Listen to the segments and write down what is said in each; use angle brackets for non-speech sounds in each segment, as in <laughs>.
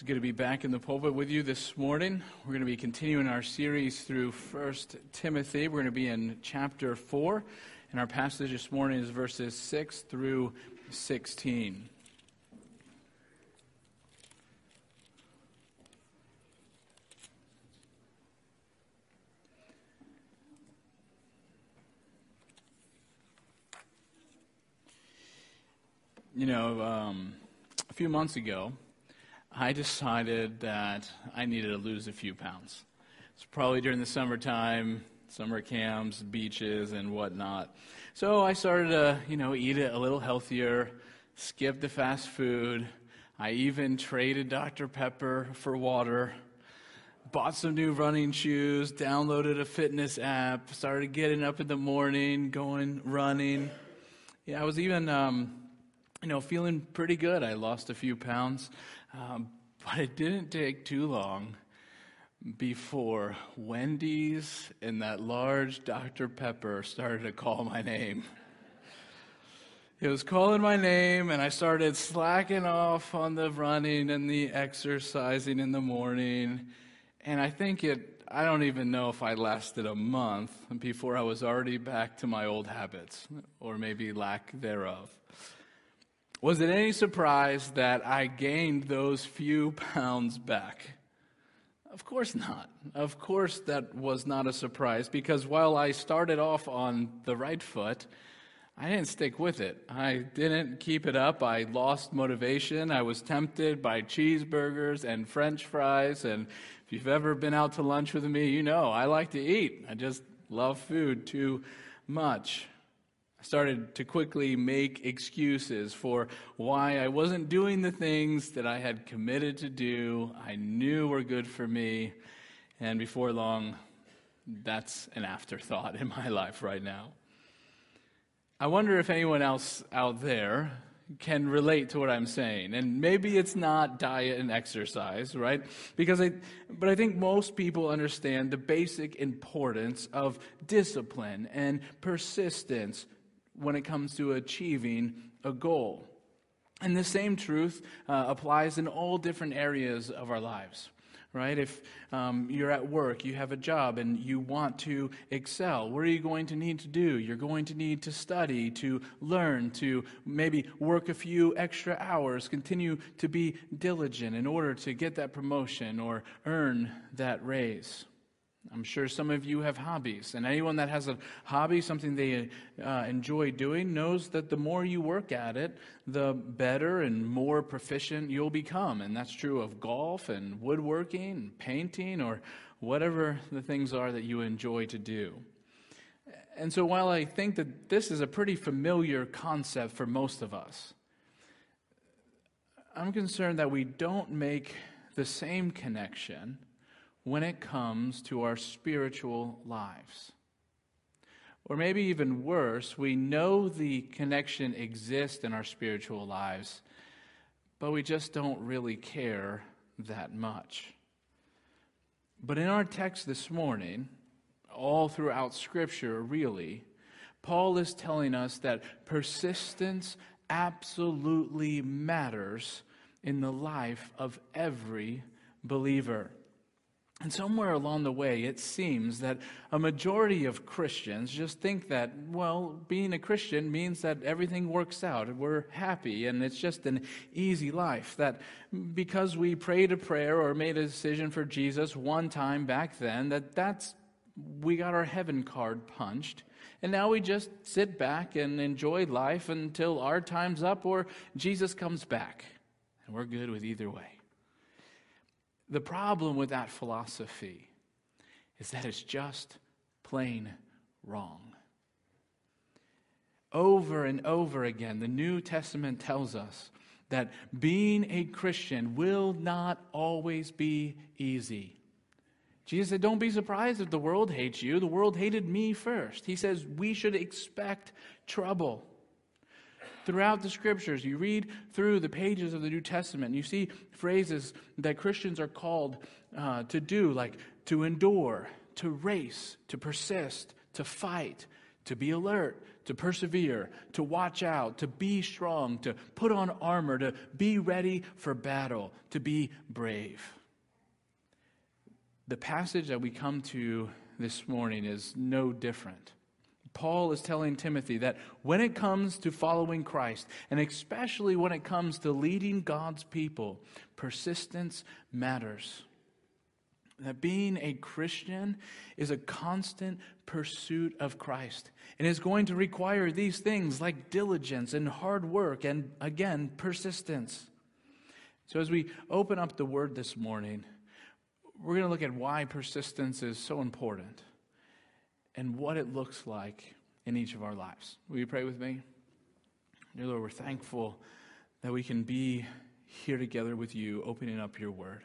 It's good to be back in the pulpit with you this morning. We're going to be continuing our series through 1 Timothy. We're going to be in chapter 4, and our passage this morning is verses 6 through 16. You know, um, a few months ago, I decided that I needed to lose a few pounds. It's probably during the summertime, summer camps, beaches, and whatnot. So I started to, you know, eat it a little healthier, skip the fast food. I even traded Dr. Pepper for water, bought some new running shoes, downloaded a fitness app, started getting up in the morning, going running. Yeah, I was even, um, you know, feeling pretty good. I lost a few pounds. Um, but it didn't take too long before Wendy's and that large Dr. Pepper started to call my name. It was calling my name, and I started slacking off on the running and the exercising in the morning. And I think it, I don't even know if I lasted a month before I was already back to my old habits, or maybe lack thereof. Was it any surprise that I gained those few pounds back? Of course not. Of course, that was not a surprise because while I started off on the right foot, I didn't stick with it. I didn't keep it up. I lost motivation. I was tempted by cheeseburgers and french fries. And if you've ever been out to lunch with me, you know I like to eat. I just love food too much. I started to quickly make excuses for why I wasn't doing the things that I had committed to do, I knew were good for me, and before long, that's an afterthought in my life right now. I wonder if anyone else out there can relate to what I'm saying. And maybe it's not diet and exercise, right? Because I, but I think most people understand the basic importance of discipline and persistence when it comes to achieving a goal. And the same truth uh, applies in all different areas of our lives, right? If um, you're at work, you have a job, and you want to excel, what are you going to need to do? You're going to need to study, to learn, to maybe work a few extra hours, continue to be diligent in order to get that promotion or earn that raise. I'm sure some of you have hobbies, and anyone that has a hobby, something they uh, enjoy doing, knows that the more you work at it, the better and more proficient you'll become. And that's true of golf and woodworking and painting or whatever the things are that you enjoy to do. And so, while I think that this is a pretty familiar concept for most of us, I'm concerned that we don't make the same connection when it comes to our spiritual lives. Or maybe even worse, we know the connection exists in our spiritual lives, but we just don't really care that much. But in our text this morning, all throughout Scripture, really, Paul is telling us that persistence absolutely matters in the life of every believer. And somewhere along the way, it seems that a majority of Christians just think that, well, being a Christian means that everything works out. We're happy and it's just an easy life. That because we prayed a prayer or made a decision for Jesus one time back then, that that's, we got our heaven card punched. And now we just sit back and enjoy life until our time's up or Jesus comes back. And we're good with either way. The problem with that philosophy is that it's just plain wrong. Over and over again, the New Testament tells us that being a Christian will not always be easy. Jesus said, Don't be surprised if the world hates you. The world hated me first. He says we should expect trouble throughout the scriptures, you read through the pages of the New Testament, you see phrases that Christians are called uh, to do, like to endure, to race, to persist, to fight, to be alert, to persevere, to watch out, to be strong, to put on armor, to be ready for battle, to be brave. The passage that we come to this morning is no different. Paul is telling Timothy that when it comes to following Christ, and especially when it comes to leading God's people, persistence matters. That being a Christian is a constant pursuit of Christ and is going to require these things like diligence and hard work and, again, persistence. So, as we open up the word this morning, we're going to look at why persistence is so important and what it looks like in each of our lives. Will you pray with me? Dear Lord, we're thankful that we can be here together with you, opening up your word.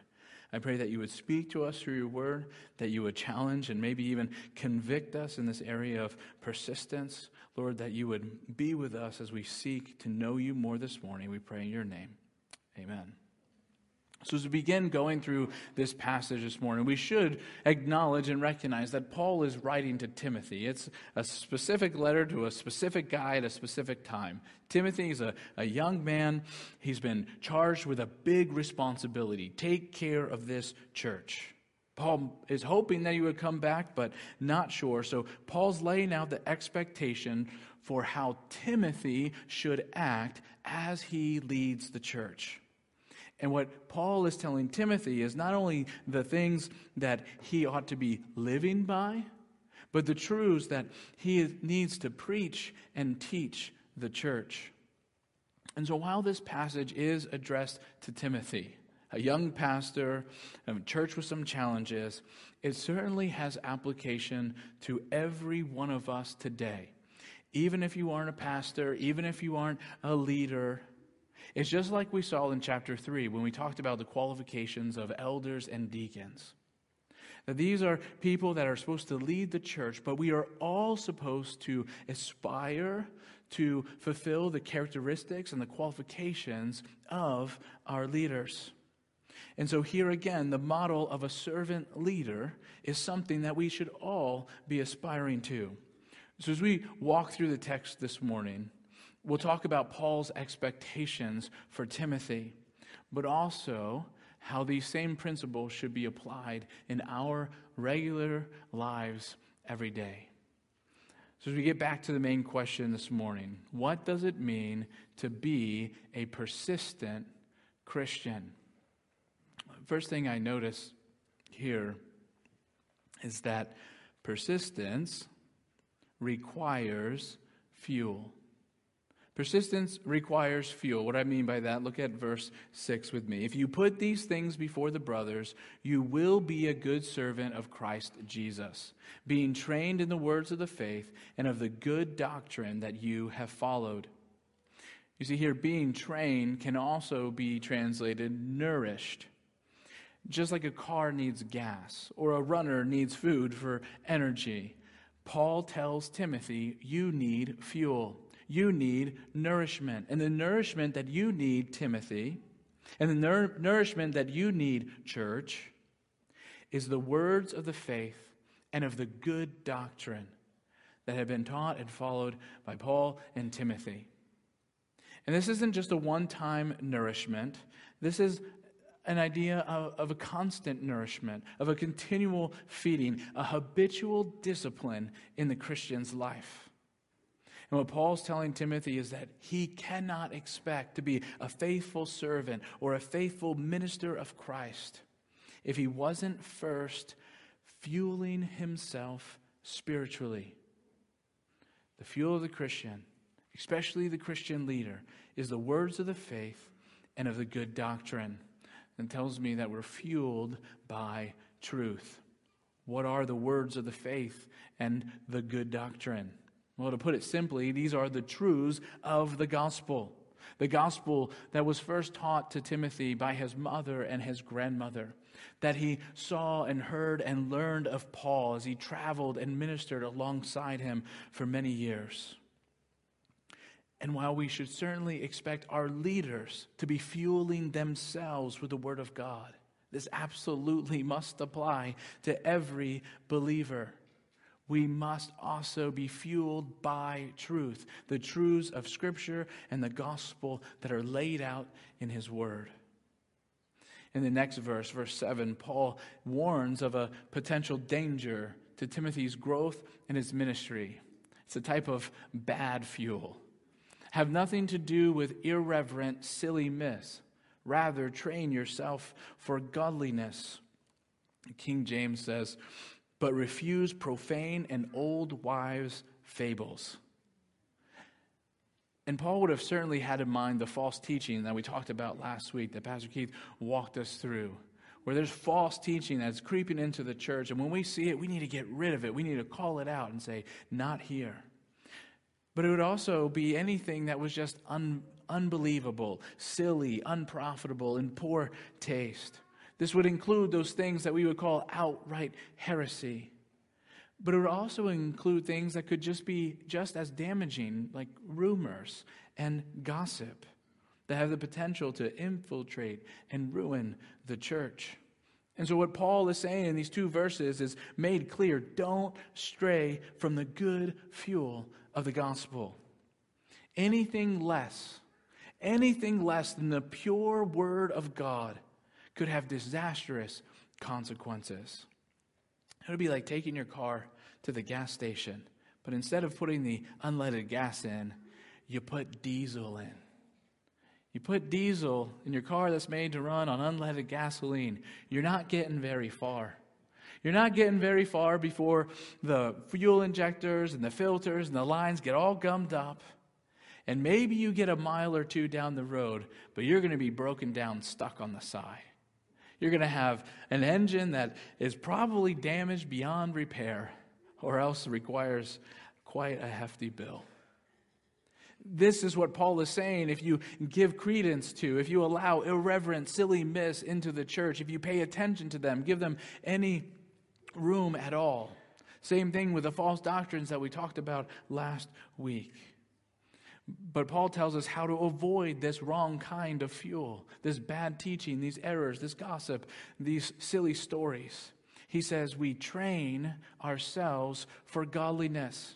I pray that you would speak to us through your word, that you would challenge and maybe even convict us in this area of persistence. Lord, that you would be with us as we seek to know you more this morning. We pray in your name. Amen. So, as we begin going through this passage this morning, we should acknowledge and recognize that Paul is writing to Timothy. It's a specific letter to a specific guy at a specific time. Timothy is a, a young man. He's been charged with a big responsibility take care of this church. Paul is hoping that he would come back, but not sure. So, Paul's laying out the expectation for how Timothy should act as he leads the church. And what Paul is telling Timothy is not only the things that he ought to be living by, but the truths that he needs to preach and teach the church. And so while this passage is addressed to Timothy, a young pastor, a church with some challenges, it certainly has application to every one of us today. Even if you aren't a pastor, even if you aren't a leader, it's just like we saw in chapter 3 when we talked about the qualifications of elders and deacons. That these are people that are supposed to lead the church, but we are all supposed to aspire to fulfill the characteristics and the qualifications of our leaders. And so, here again, the model of a servant leader is something that we should all be aspiring to. So, as we walk through the text this morning, we'll talk about Paul's expectations for Timothy, but also how these same principles should be applied in our regular lives every day. So, as we get back to the main question this morning, what does it mean to be a persistent Christian? First thing I notice here is that persistence requires fuel. Persistence requires fuel. What I mean by that, look at verse 6 with me. If you put these things before the brothers, you will be a good servant of Christ Jesus, being trained in the words of the faith and of the good doctrine that you have followed. You see, here, being trained can also be translated nourished. Just like a car needs gas or a runner needs food for energy, Paul tells Timothy, you need fuel you need nourishment. And the nourishment that you need, Timothy, and the nour- nourishment that you need, church, is the words of the faith and of the good doctrine that have been taught and followed by Paul and Timothy. And this isn't just a one time nourishment, this is an idea of, of, a constant nourishment, of a continual feeding, a habitual discipline in the Christian's life. And what Paul's telling Timothy is that he cannot expect to be a faithful servant or a faithful minister of Christ if he wasn't first fueling himself spiritually. The fuel of the Christian, especially the Christian leader, is the words of the faith and of the good doctrine. And tells me that we're fueled by truth. What are the words of the faith and the good doctrine? Well, to put it simply, these are the truths of the gospel. The gospel that was first taught to Timothy by his mother and his grandmother, that he saw and heard and learned of Paul as he traveled and ministered alongside him for many years. And while we should certainly expect our leaders to be fueling themselves with the Word of God, this absolutely must apply to every believer. We must also be fueled by truth, the truths of Scripture and the gospel that are laid out in His Word. In the next verse, verse 7, Paul warns of a potential danger to Timothy's growth and his ministry. It's a type of bad fuel. Have nothing to do with irreverent, silly myths. Rather, train yourself for godliness. King James says, but refuse profane and old wives' fables. And Paul would have certainly had in mind the false teaching that we talked about last week, that Pastor Keith walked us through, where there's false teaching that's creeping into the church. And when we see it, we need to get rid of it. We need to call it out and say, not here. But it would also be anything that was just un- unbelievable, silly, unprofitable, in poor taste. This would include those things that we would call outright heresy. But it would also include things that could just be just as damaging, like rumors and gossip, that have the potential to infiltrate and ruin the church. And so, what Paul is saying in these two verses is made clear don't stray from the good fuel of the gospel. Anything less, anything less than the pure word of God could have disastrous consequences. It would be like taking your car to the gas station, but instead of putting the unleaded gas in, you put diesel in. You put diesel in your car that's made to run on unleaded gasoline, you're not getting very far. You're not getting very far before the fuel injectors and the filters and the lines get all gummed up. And maybe you get a mile or two down the road, but you're going to be broken down, stuck on the side. You're going to have an engine that is probably damaged beyond repair or else requires quite a hefty bill. This is what Paul is saying. If you give credence to, if you allow irreverent, silly myths into the church, if you pay attention to them, give them any room at all. Same thing with the false doctrines that we talked about last week. But Paul tells us how to avoid this wrong kind of fuel, this bad teaching, these errors, this gossip, these silly stories. He says we train ourselves for godliness.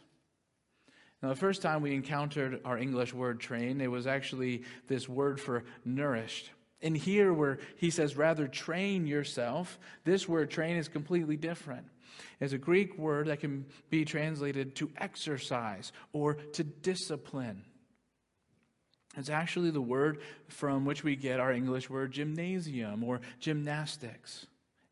Now, the first time we encountered our English word train, it was actually this word for nourished. And here, where he says, rather train yourself, this word train is completely different. It's a Greek word that can be translated to exercise or to discipline. It's actually the word from which we get our English word gymnasium or gymnastics.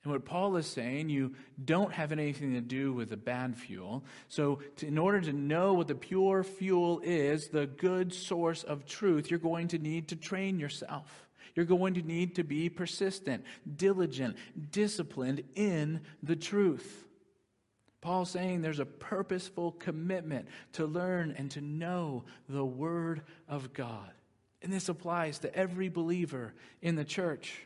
And what Paul is saying, you don't have anything to do with the bad fuel. So, to, in order to know what the pure fuel is, the good source of truth, you're going to need to train yourself. You're going to need to be persistent, diligent, disciplined in the truth. Paul's saying there's a purposeful commitment to learn and to know the Word of God. And this applies to every believer in the church.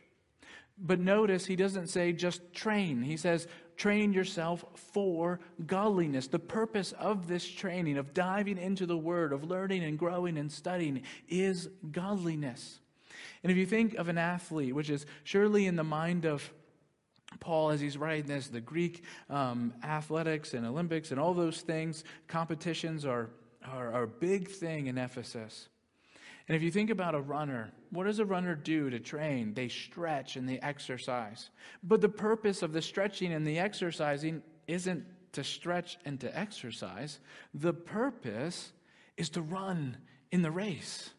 But notice he doesn't say just train. He says train yourself for godliness. The purpose of this training, of diving into the Word, of learning and growing and studying, is godliness. And if you think of an athlete, which is surely in the mind of Paul, as he's writing this, the Greek um, athletics and Olympics and all those things, competitions are, are, are a big thing in Ephesus. And if you think about a runner, what does a runner do to train? They stretch and they exercise. But the purpose of the stretching and the exercising isn't to stretch and to exercise. The purpose is to run in the race.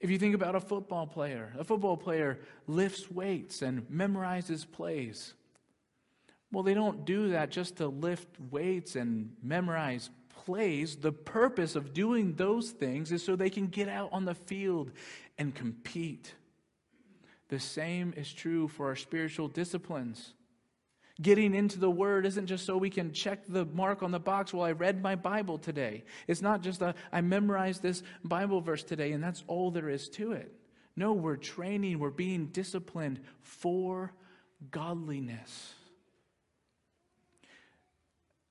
If you think about a football player, a football player lifts weights and memorizes plays. Well, they don't do that just to lift weights and memorize plays. The purpose of doing those things is so they can get out on the field and compete. The same is true for our spiritual disciplines. Getting into the Word isn't just so we can check the mark on the box, well, I read my Bible today. It's not just a, I memorized this Bible verse today, and that's all there is to it. No, we're training, we're being disciplined for godliness.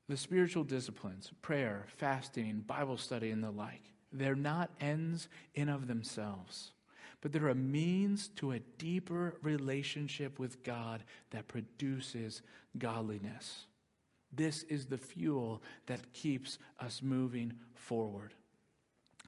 The spiritual disciplines, prayer, fasting, Bible study, and the like, they're not ends in of themselves but they're a means to a deeper relationship with God that produces godliness. This is the fuel that keeps us moving forward.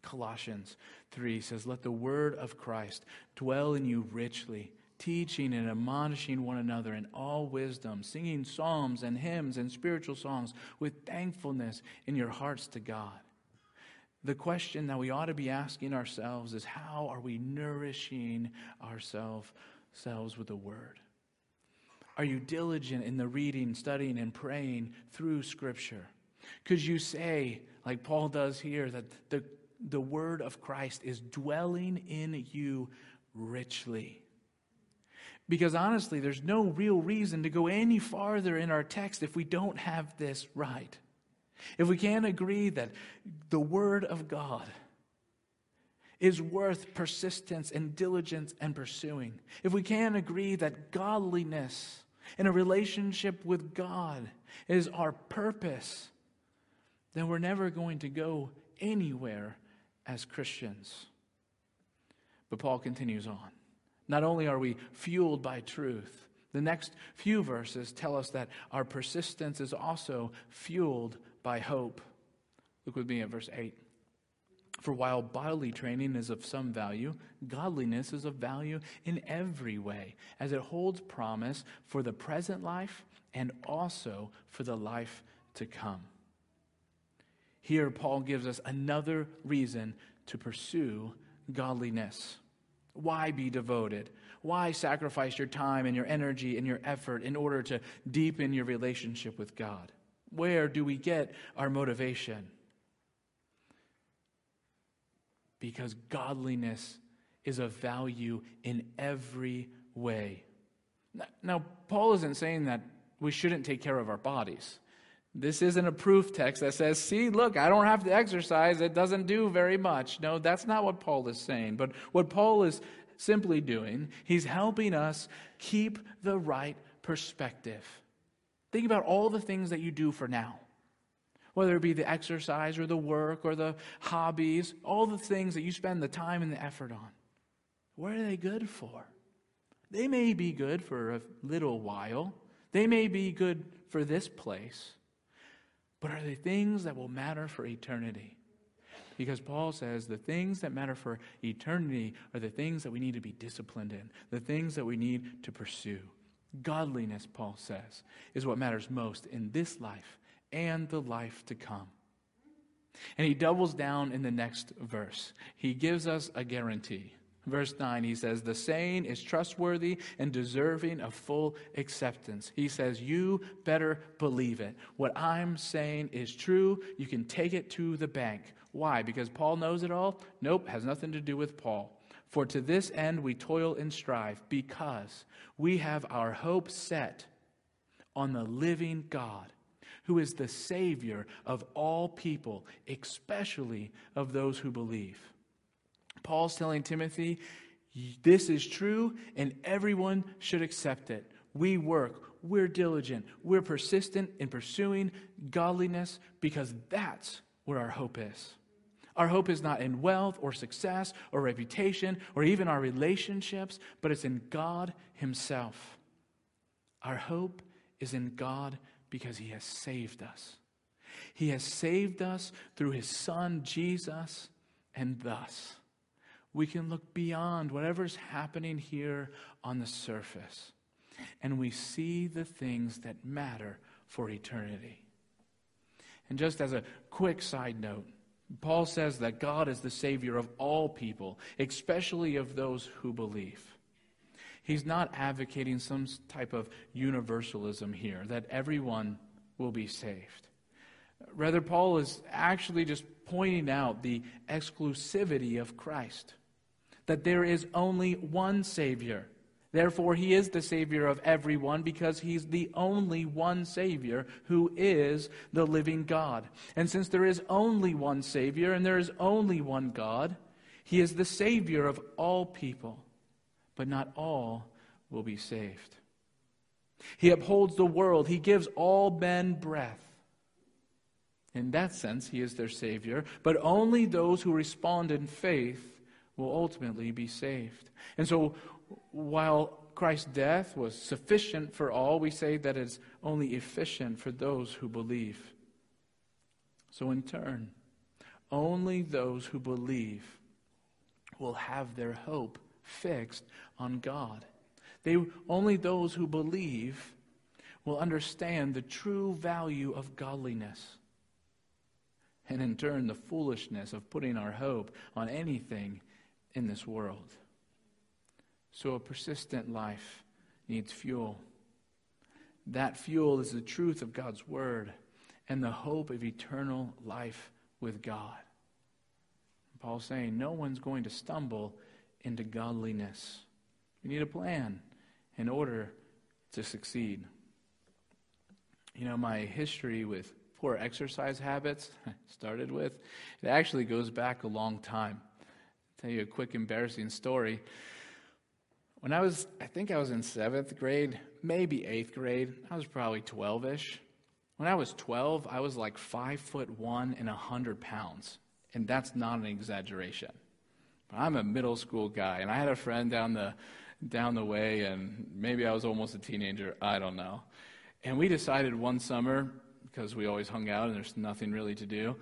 Colossians 3 says, Let the word of Christ dwell in you richly, teaching and admonishing one another in all wisdom, singing psalms and hymns and spiritual songs with thankfulness in your hearts to God. The question that we ought to be asking ourselves is how are we nourishing ourselves with the word? Are you diligent in the reading, studying, and praying through Scripture? Could you say, like Paul does here, that the, the word of Christ is dwelling in you richly? Because honestly, there's no real reason to go any farther in our text if we don't have this right. If we can't agree that the Word of God is worth persistence and diligence and pursuing, if we can't agree that godliness and a relationship with God is our purpose, then we're never going to go anywhere as Christians. But Paul continues on. Not only are we fueled by truth, the next few verses tell us that our persistence is also fueled by hope. Look with me at verse 8. For while bodily training is of some value, godliness is of value in every way, as it holds promise for the present life and also for the life to come. Here, Paul gives us another reason to pursue godliness. Why be devoted? Why sacrifice your time and your energy and your effort in order to deepen your relationship with God? Where do we get our motivation? Because godliness is of value in every way. Now, Paul isn't saying that we shouldn't take care of our bodies. This isn't a proof text that says, see, look, I don't have to exercise. It doesn't do very much. No, that's not what Paul is saying. But what Paul is simply doing, he's helping us keep the right perspective. Think about all the things that you do for now, whether it be the exercise or the work or the hobbies, all the things that you spend the time and the effort on. What are they good for? They may be good for a little while, they may be good for this place, but are they things that will matter for eternity? Because Paul says the things that matter for eternity are the things that we need to be disciplined in, the things that we need to pursue. Godliness, Paul says, is what matters most in this life and the life to come. And he doubles down in the next verse. He gives us a guarantee. Verse 9, he says, The saying is trustworthy and deserving of full acceptance. He says, You better believe it. What I'm saying is true. You can take it to the bank. Why? Because Paul knows it all? Nope, has nothing to do with Paul. For to this end we toil and strive, because we have our hope set on the living God, who is the Savior of all people, especially of those who believe. Paul's telling Timothy, this is true, and everyone should accept it. We work, we're diligent, we're persistent in pursuing godliness because that's where our hope is. Our hope is not in wealth or success or reputation or even our relationships, but it's in God Himself. Our hope is in God because He has saved us. He has saved us through His Son, Jesus, and thus we can look beyond whatever's happening here on the surface and we see the things that matter for eternity. And just as a quick side note, Paul says that God is the Savior of all people, especially of those who believe. He's not advocating some type of universalism here, that everyone will be saved. Rather, Paul is actually just pointing out the exclusivity of Christ, that there is only one Savior Therefore, he is the Savior of everyone because he's the only one Savior who is the living God. And since there is only one Savior and there is only one God, he is the Savior of all people, but not all will be saved. He upholds the world, he gives all men breath. In that sense, he is their Savior, but only those who respond in faith will ultimately be saved. And so, while Christ's death was sufficient for all, we say that it's only efficient for those who believe. So, in turn, only those who believe will have their hope fixed on God. They, only those who believe will understand the true value of godliness. And in turn, the foolishness of putting our hope on anything in this world. So, a persistent life needs fuel. That fuel is the truth of God's Word and the hope of eternal life with God. Paul's saying no one's going to stumble into godliness. We need a plan in order to succeed. You know, my history with poor exercise habits <laughs> started with, it actually goes back a long time. I'll tell you a quick embarrassing story. When I was, I think I was in seventh grade, maybe eighth grade, I was probably 12 ish. When I was 12, I was like five foot one and 100 pounds. And that's not an exaggeration. But I'm a middle school guy, and I had a friend down the, down the way, and maybe I was almost a teenager. I don't know. And we decided one summer, because we always hung out and there's nothing really to do,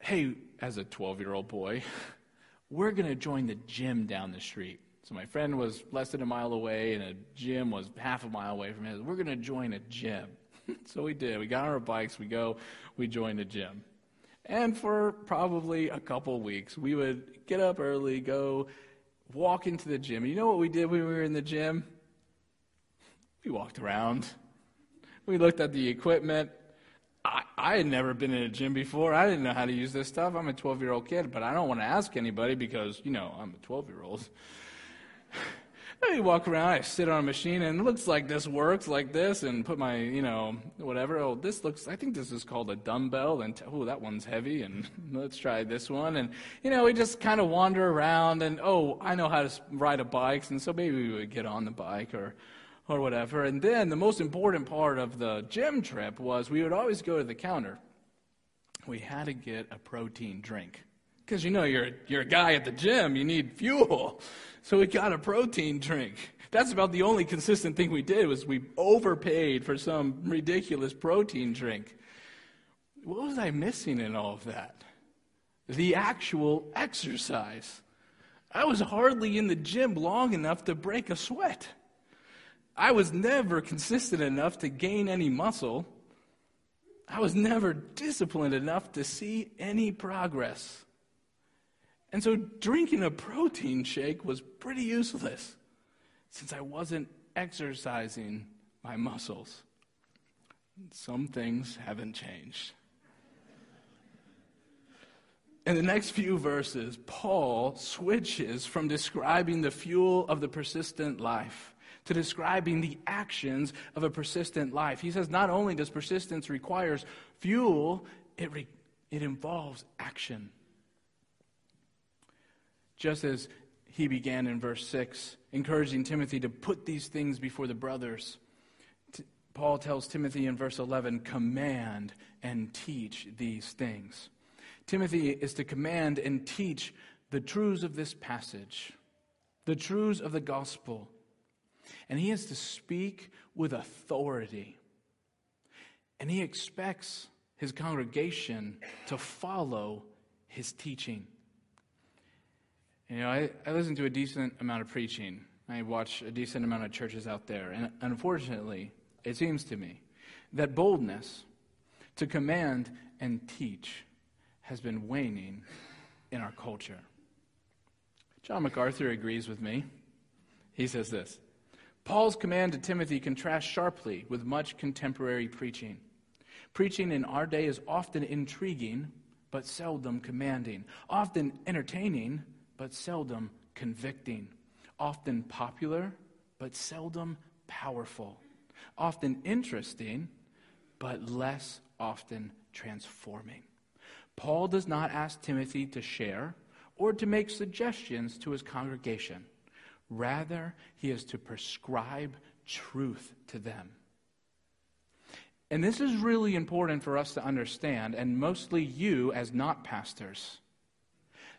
hey, as a 12 year old boy, <laughs> we're going to join the gym down the street. So my friend was less than a mile away, and a gym was half a mile away from his. We're going to join a gym. <laughs> so we did. We got on our bikes, we go, we joined a gym. And for probably a couple weeks, we would get up early, go walk into the gym. You know what we did when we were in the gym? We walked around. We looked at the equipment. I, I had never been in a gym before. I didn't know how to use this stuff. I'm a 12 year old kid, but I don't want to ask anybody because, you know, I'm a 12 year old. <laughs> I walk around, I sit on a machine, and it looks like this works like this, and put my, you know, whatever. Oh, this looks, I think this is called a dumbbell, and oh, that one's heavy, and <laughs> let's try this one. And, you know, we just kind of wander around, and oh, I know how to ride a bike, and so maybe we would get on the bike or, or whatever. And then the most important part of the gym trip was we would always go to the counter. We had to get a protein drink. Because you know, you're, you're a guy at the gym, you need fuel. So we got a protein drink. That's about the only consistent thing we did was we overpaid for some ridiculous protein drink. What was I missing in all of that? The actual exercise. I was hardly in the gym long enough to break a sweat. I was never consistent enough to gain any muscle. I was never disciplined enough to see any progress. And so drinking a protein shake was pretty useless since I wasn't exercising my muscles. Some things haven't changed. In the next few verses, Paul switches from describing the fuel of the persistent life to describing the actions of a persistent life. He says not only does persistence requires fuel, it, re- it involves action just as he began in verse 6, encouraging Timothy to put these things before the brothers. T- Paul tells Timothy in verse 11, command and teach these things. Timothy is to command and teach the truths of this passage, the truths of the gospel. And he is to speak with authority. And he expects his congregation to follow his teaching. You know, I, I listen to a decent amount of preaching. I watch a decent amount of churches out there. And unfortunately, it seems to me that boldness to command and teach has been waning in our culture. John MacArthur agrees with me. He says this Paul's command to Timothy contrasts sharply with much contemporary preaching. Preaching in our day is often intriguing, but seldom commanding, often entertaining, but seldom convicting, often popular, but seldom powerful, often interesting, but less often transforming. Paul does not ask Timothy to share or to make suggestions to his congregation. Rather, he is to prescribe truth to them. And this is really important for us to understand, and mostly you as not pastors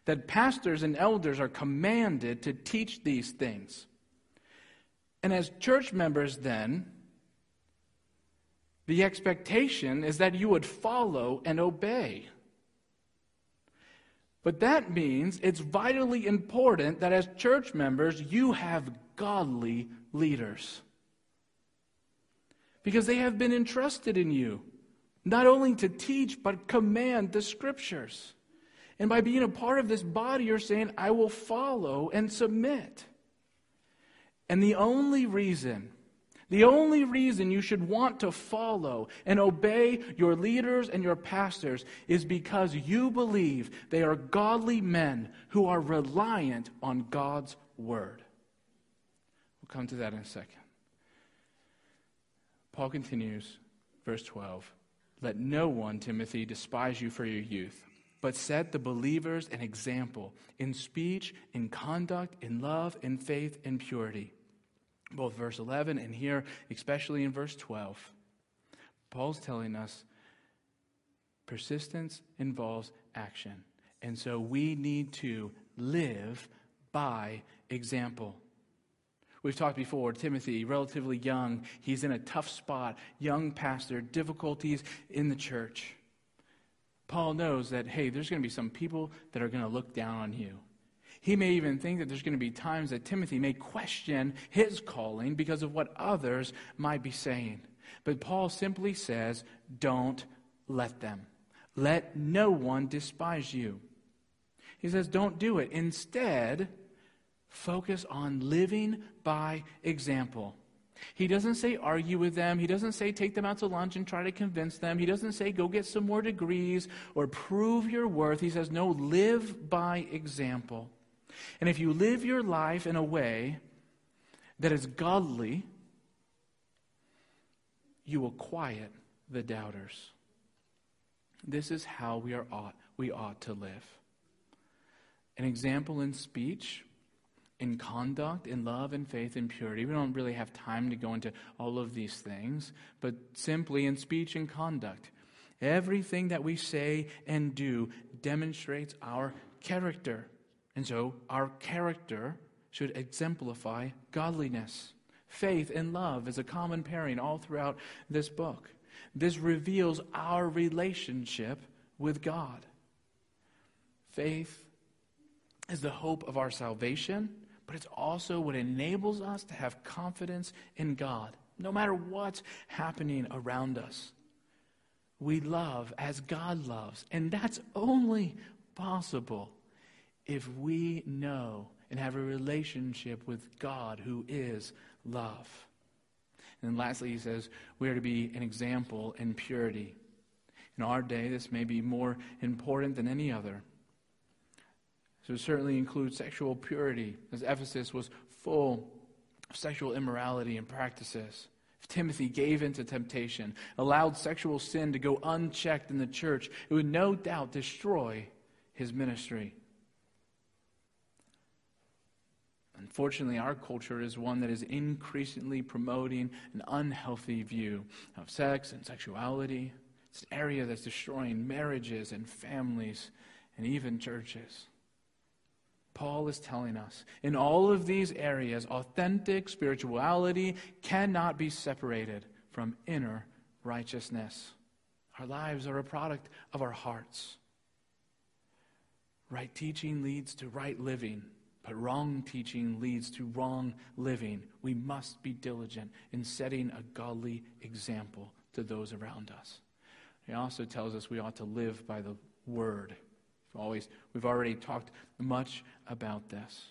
that pastors and elders are commanded to teach these things. And as church members, then, the expectation is that you would follow and obey. But that means it's vitally important that as church members, you have godly leaders. Because they have been entrusted in you, not only to teach, but command the scriptures. And by being a part of this body, you're saying, I will follow and submit. And the only reason the only reason you should want to follow and obey your leaders and your pastors is because you believe they are godly men who are reliant on God's word. We'll come to that in a second. Paul continues, verse 12 Let no one, Timothy, despise you for your youth, but set the believers an example in speech, in conduct, in love, in faith, in purity both verse 11 and here, especially in verse 12, Paul's telling us persistence involves action. And so we need to live by example. We've talked before, Timothy, relatively young. He's in a tough spot, young pastor, difficulties in the church. Paul knows that, hey, there's going to be some people that are going to look down on you. He may even think that there's going to be times that Timothy may question his calling because of what others might be saying. But Paul simply says, don't let them. Let no one despise you. He says, don't do it. Instead, focus on living by example. He doesn't say argue with them. He doesn't say take them out to lunch and try to convince them. He doesn't say go get some more degrees or prove your worth. He says, no, live by example. And if you live your life in a way that is godly, you will quiet the doubters. This is how we are ought we ought to live. An example in speech, in conduct, in love in faith in purity. We don't really have time to go into all of these things, but simply in speech and conduct. Everything that we say and do demonstrates our character. And so our character should exemplify godliness. Faith and love is a common pairing all throughout this book. This reveals our relationship with God. Faith is the hope of our salvation, but it's also what enables us to have confidence in God, no matter what's happening around us. We love as God loves, and that's only possible if we know and have a relationship with God who is love. And then lastly, he says, we are to be an example in purity. In our day, this may be more important than any other. So it certainly includes sexual purity, as Ephesus was full of sexual immorality and practices. If Timothy gave in to temptation, allowed sexual sin to go unchecked in the church, it would no doubt destroy his ministry. Unfortunately, our culture is one that is increasingly promoting an unhealthy view of sex and sexuality. It's an area that's destroying marriages and families and even churches. Paul is telling us in all of these areas, authentic spirituality cannot be separated from inner righteousness. Our lives are a product of our hearts. Right teaching leads to right living. But wrong teaching leads to wrong living. We must be diligent in setting a godly example to those around us. He also tells us we ought to live by the word. Always, we've already talked much about this.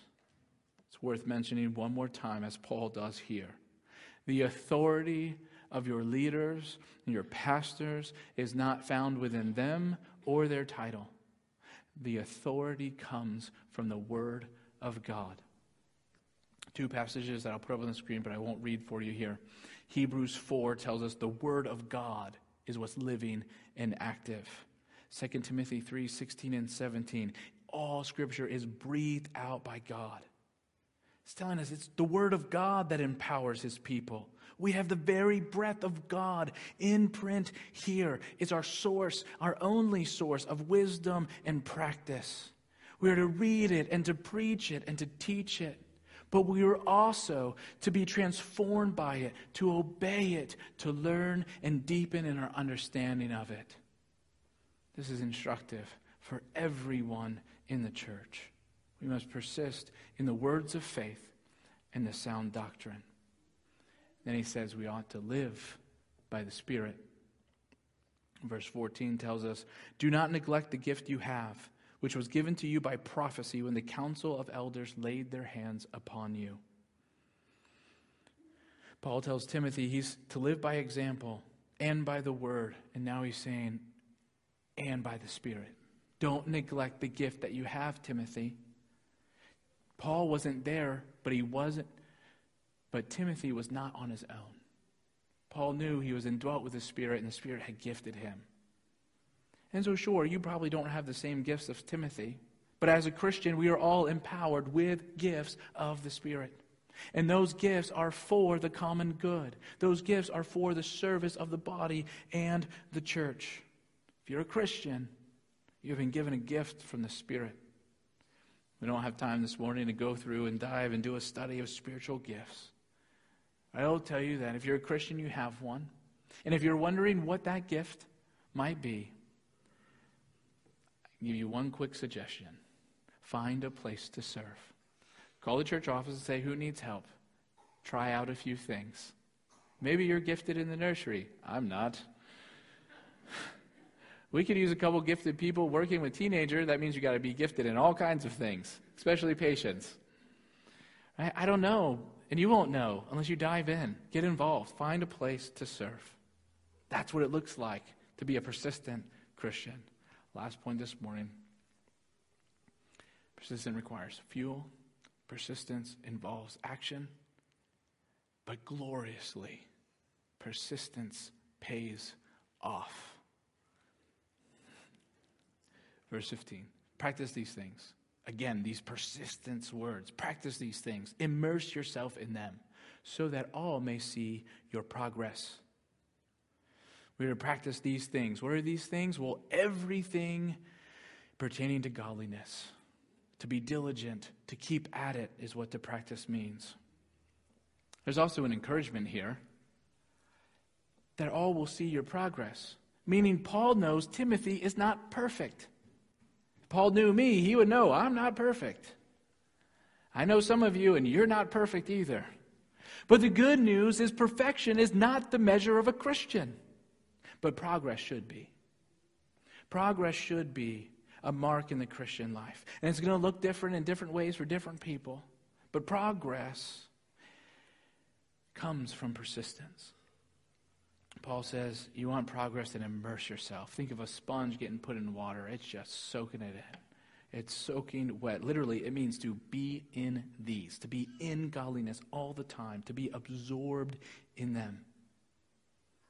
It's worth mentioning one more time, as Paul does here. The authority of your leaders and your pastors is not found within them or their title. The authority comes from the word of God. Two passages that I'll put up on the screen, but I won't read for you here. Hebrews 4 tells us the Word of God is what's living and active. 2 Timothy 3 16 and 17. All Scripture is breathed out by God. It's telling us it's the Word of God that empowers His people. We have the very breath of God in print here. It's our source, our only source of wisdom and practice. We are to read it and to preach it and to teach it. but we are also to be transformed by it, to obey it, to learn and deepen in our understanding of it. This is instructive for everyone in the church. We must persist in the words of faith and the sound doctrine. Then he says we ought to live by the Spirit. Verse 14 tells us Do not neglect the gift you have, which was given to you by prophecy when the council of elders laid their hands upon you. Paul tells Timothy he's to live by example and by the word. And now he's saying, and by the Spirit. Don't neglect the gift that you have, Timothy. Paul wasn't there, but he wasn't. But Timothy was not on his own. Paul knew he was indwelt with the Spirit, and the Spirit had gifted him. And so, sure, you probably don't have the same gifts of Timothy, but as a Christian, we are all empowered with gifts of the Spirit. And those gifts are for the common good. Those gifts are for the service of the body and the church. If you're a Christian, you've been given a gift from the Spirit. We don't have time this morning to go through and dive and do a study of spiritual gifts. I will tell you that if you're a Christian, you have one. And if you're wondering what that gift might be, I give you one quick suggestion find a place to serve. Call the church office and say, Who needs help? Try out a few things. Maybe you're gifted in the nursery. I'm not. <laughs> We could use a couple gifted people working with teenagers. That means you got to be gifted in all kinds of things, especially patience. I, I don't know, and you won't know unless you dive in. Get involved. Find a place to serve. That's what it looks like to be a persistent Christian. Last point this morning. Persistence requires fuel. Persistence involves action. But gloriously, persistence pays off. Verse 15 Practice these things. Again, these persistence words. Practice these things. Immerse yourself in them so that all may see your progress. We're to practice these things. What are these things? Well, everything pertaining to godliness. To be diligent, to keep at it, is what to practice means. There's also an encouragement here that all will see your progress. Meaning, Paul knows Timothy is not perfect. Paul knew me, he would know I'm not perfect. I know some of you, and you're not perfect either. But the good news is perfection is not the measure of a Christian, but progress should be. Progress should be a mark in the Christian life. And it's going to look different in different ways for different people. But progress comes from persistence. Paul says, You want progress, and immerse yourself. Think of a sponge getting put in water, it's just soaking it in. It's soaking wet. Literally, it means to be in these, to be in godliness all the time, to be absorbed in them.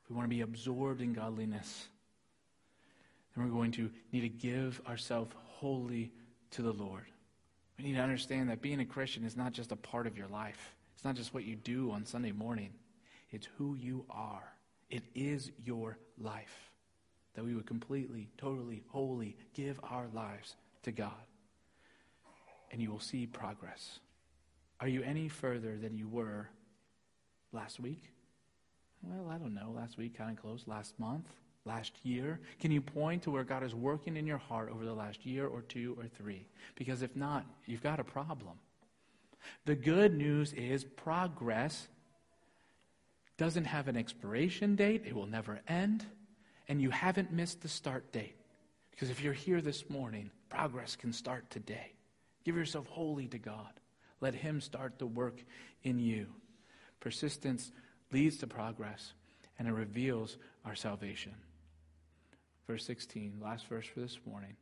If we want to be absorbed in godliness, then we're going to need to give ourselves wholly to the Lord. We need to understand that being a Christian is not just a part of your life, it's not just what you do on Sunday morning, it's who you are. It is your life that we would completely, totally, wholly give our lives to God. And you will see progress. Are you any further than you were last week? Well, I don't know. Last week, kind of close. Last month? Last year? Can you point to where God is working in your heart over the last year or two or three? Because if not, you've got a problem. The good news is progress doesn't have an expiration date, it will never end, and you haven't missed the start date. Because if you're here this morning, progress can start today. Give yourself wholly to God. Let Him start the work in you. Persistence leads to progress, and it reveals our salvation. Verse 16, last verse for this morning.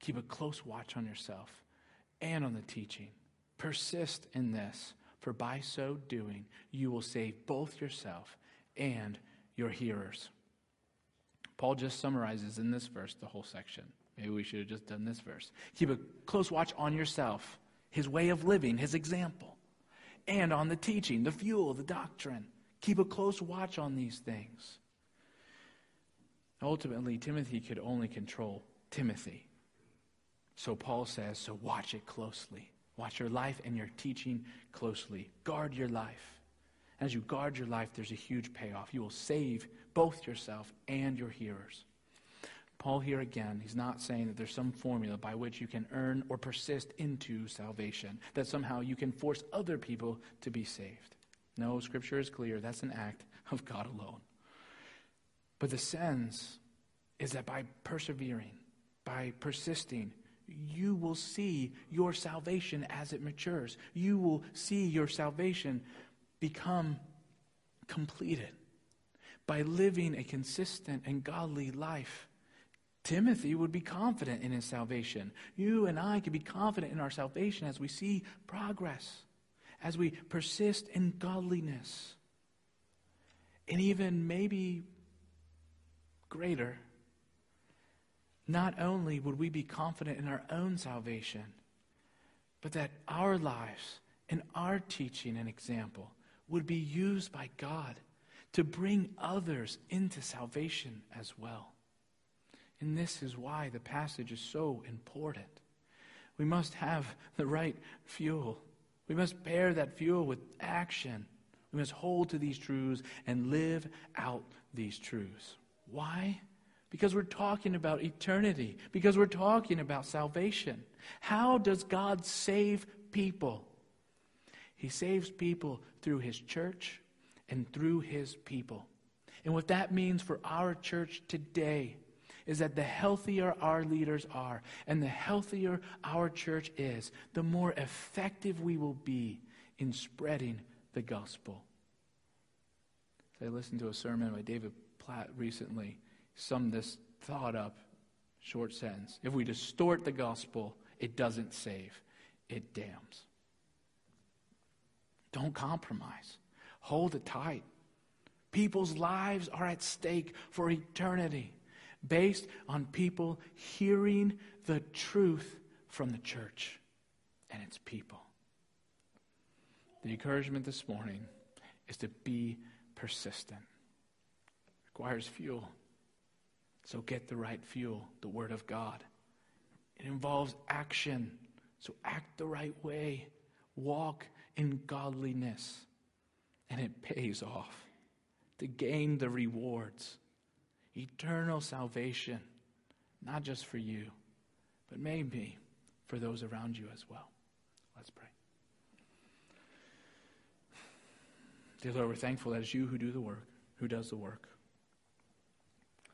Keep a close watch on yourself and on the teaching. Persist in this for by so doing, you will save both yourself and your hearers. Paul just summarizes in this verse the whole section. Maybe we should have just done this verse. Keep a close watch on yourself, his way of living, his example, and on the teaching, the fuel, the doctrine. Keep a close watch on these things. Ultimately, Timothy could only control Timothy. So Paul says, so watch it closely. Watch your life and your teaching closely. Guard your life. As you guard your life, there's a huge payoff. You will save both yourself and your hearers. Paul, here again, he's not saying that there's some formula by which you can earn or persist into salvation, that somehow you can force other people to be saved. No, Scripture is clear. That's an act of God alone. But the sense is that by persevering, by persisting, you will see your salvation as it matures. You will see your salvation become completed by living a consistent and godly life. Timothy would be confident in his salvation. You and I can be confident in our salvation as we see progress, as we persist in godliness. And even maybe greater, not only would we be confident in our own salvation, but that our lives and our teaching and example would be used by God to bring others into salvation as well. And this is why the passage is so important. We must have <laughs> the right fuel. We must pair that fuel with action. We must hold to these truths and live out these truths. Why? Because we're talking about eternity, because we're talking about salvation. How does God save people? He saves people through His church and through His people. And what that means for our church today is that the healthier our leaders are and the healthier our church is, the more effective we will be in spreading the gospel. I listened to a sermon by David Platt recently sum this thought up, short sentence. If we distort the gospel, it doesn't save, it damns. Don't compromise, hold it tight. People's lives are at stake for eternity based on people hearing the truth from the church and its people. The encouragement this morning is to be persistent. It requires fuel. So get the right fuel, the Word of God. It involves action. So act the right way. Walk in godliness. And it pays off to gain the rewards eternal salvation, not just for you, but maybe for those around you as well. Let's pray. Dear Lord, we're thankful that it's you who do the work, who does the work.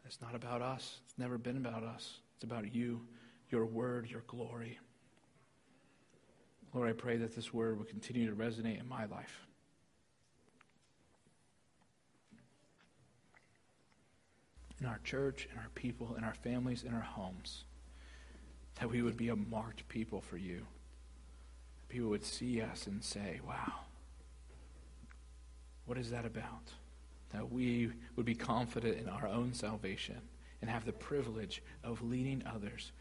It's not about us. It's never been about us. It's about you, your word, your glory. Lord, I pray that this word will continue to resonate in my life. In our church, in our people, in our families, in our homes. That we would be a marked people for you. People would see us and say, wow, what is that about? That we would be confident in our own salvation and have the privilege of leading others